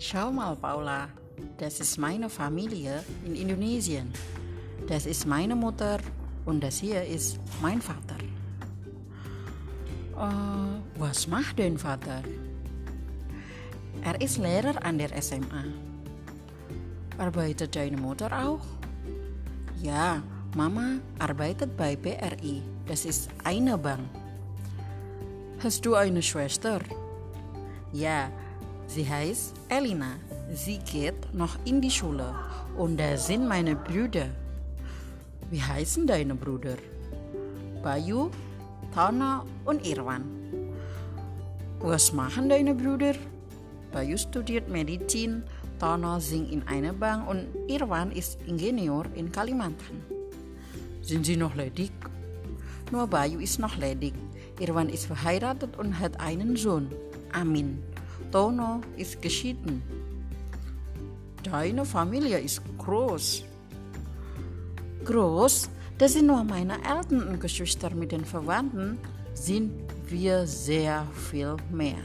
Schau Paula, das ist meine Familie in Indonesien. Das ist meine Mutter und das hier ist mein Vater. Uh, was macht dein Vater? Er ist Lehrer an der SMA. Arbeitet deine Mutter auch? Ja, Mama arbeitet bei BRI. Das ist eine Bank. Hast du eine Schwester? Ja, sie heißt Elina. Sie geht noch in die Schule und da sind meine Brüder. Wie heißen deine Brüder? Bayu, Tana und Irwan. Was machen deine Brüder? Bayu studiert Medizin, Tana singt in einer Bank und Irwan ist Ingenieur in Kalimantan. Sind sie noch ledig? Nur Bayu ist noch ledig. Irwan ist verheiratet und hat einen Sohn, Amin. Tono ist geschieden. Deine Familie ist groß. Groß? Das sind nur meine Eltern und Geschwister mit den Verwandten, sind wir sehr viel mehr.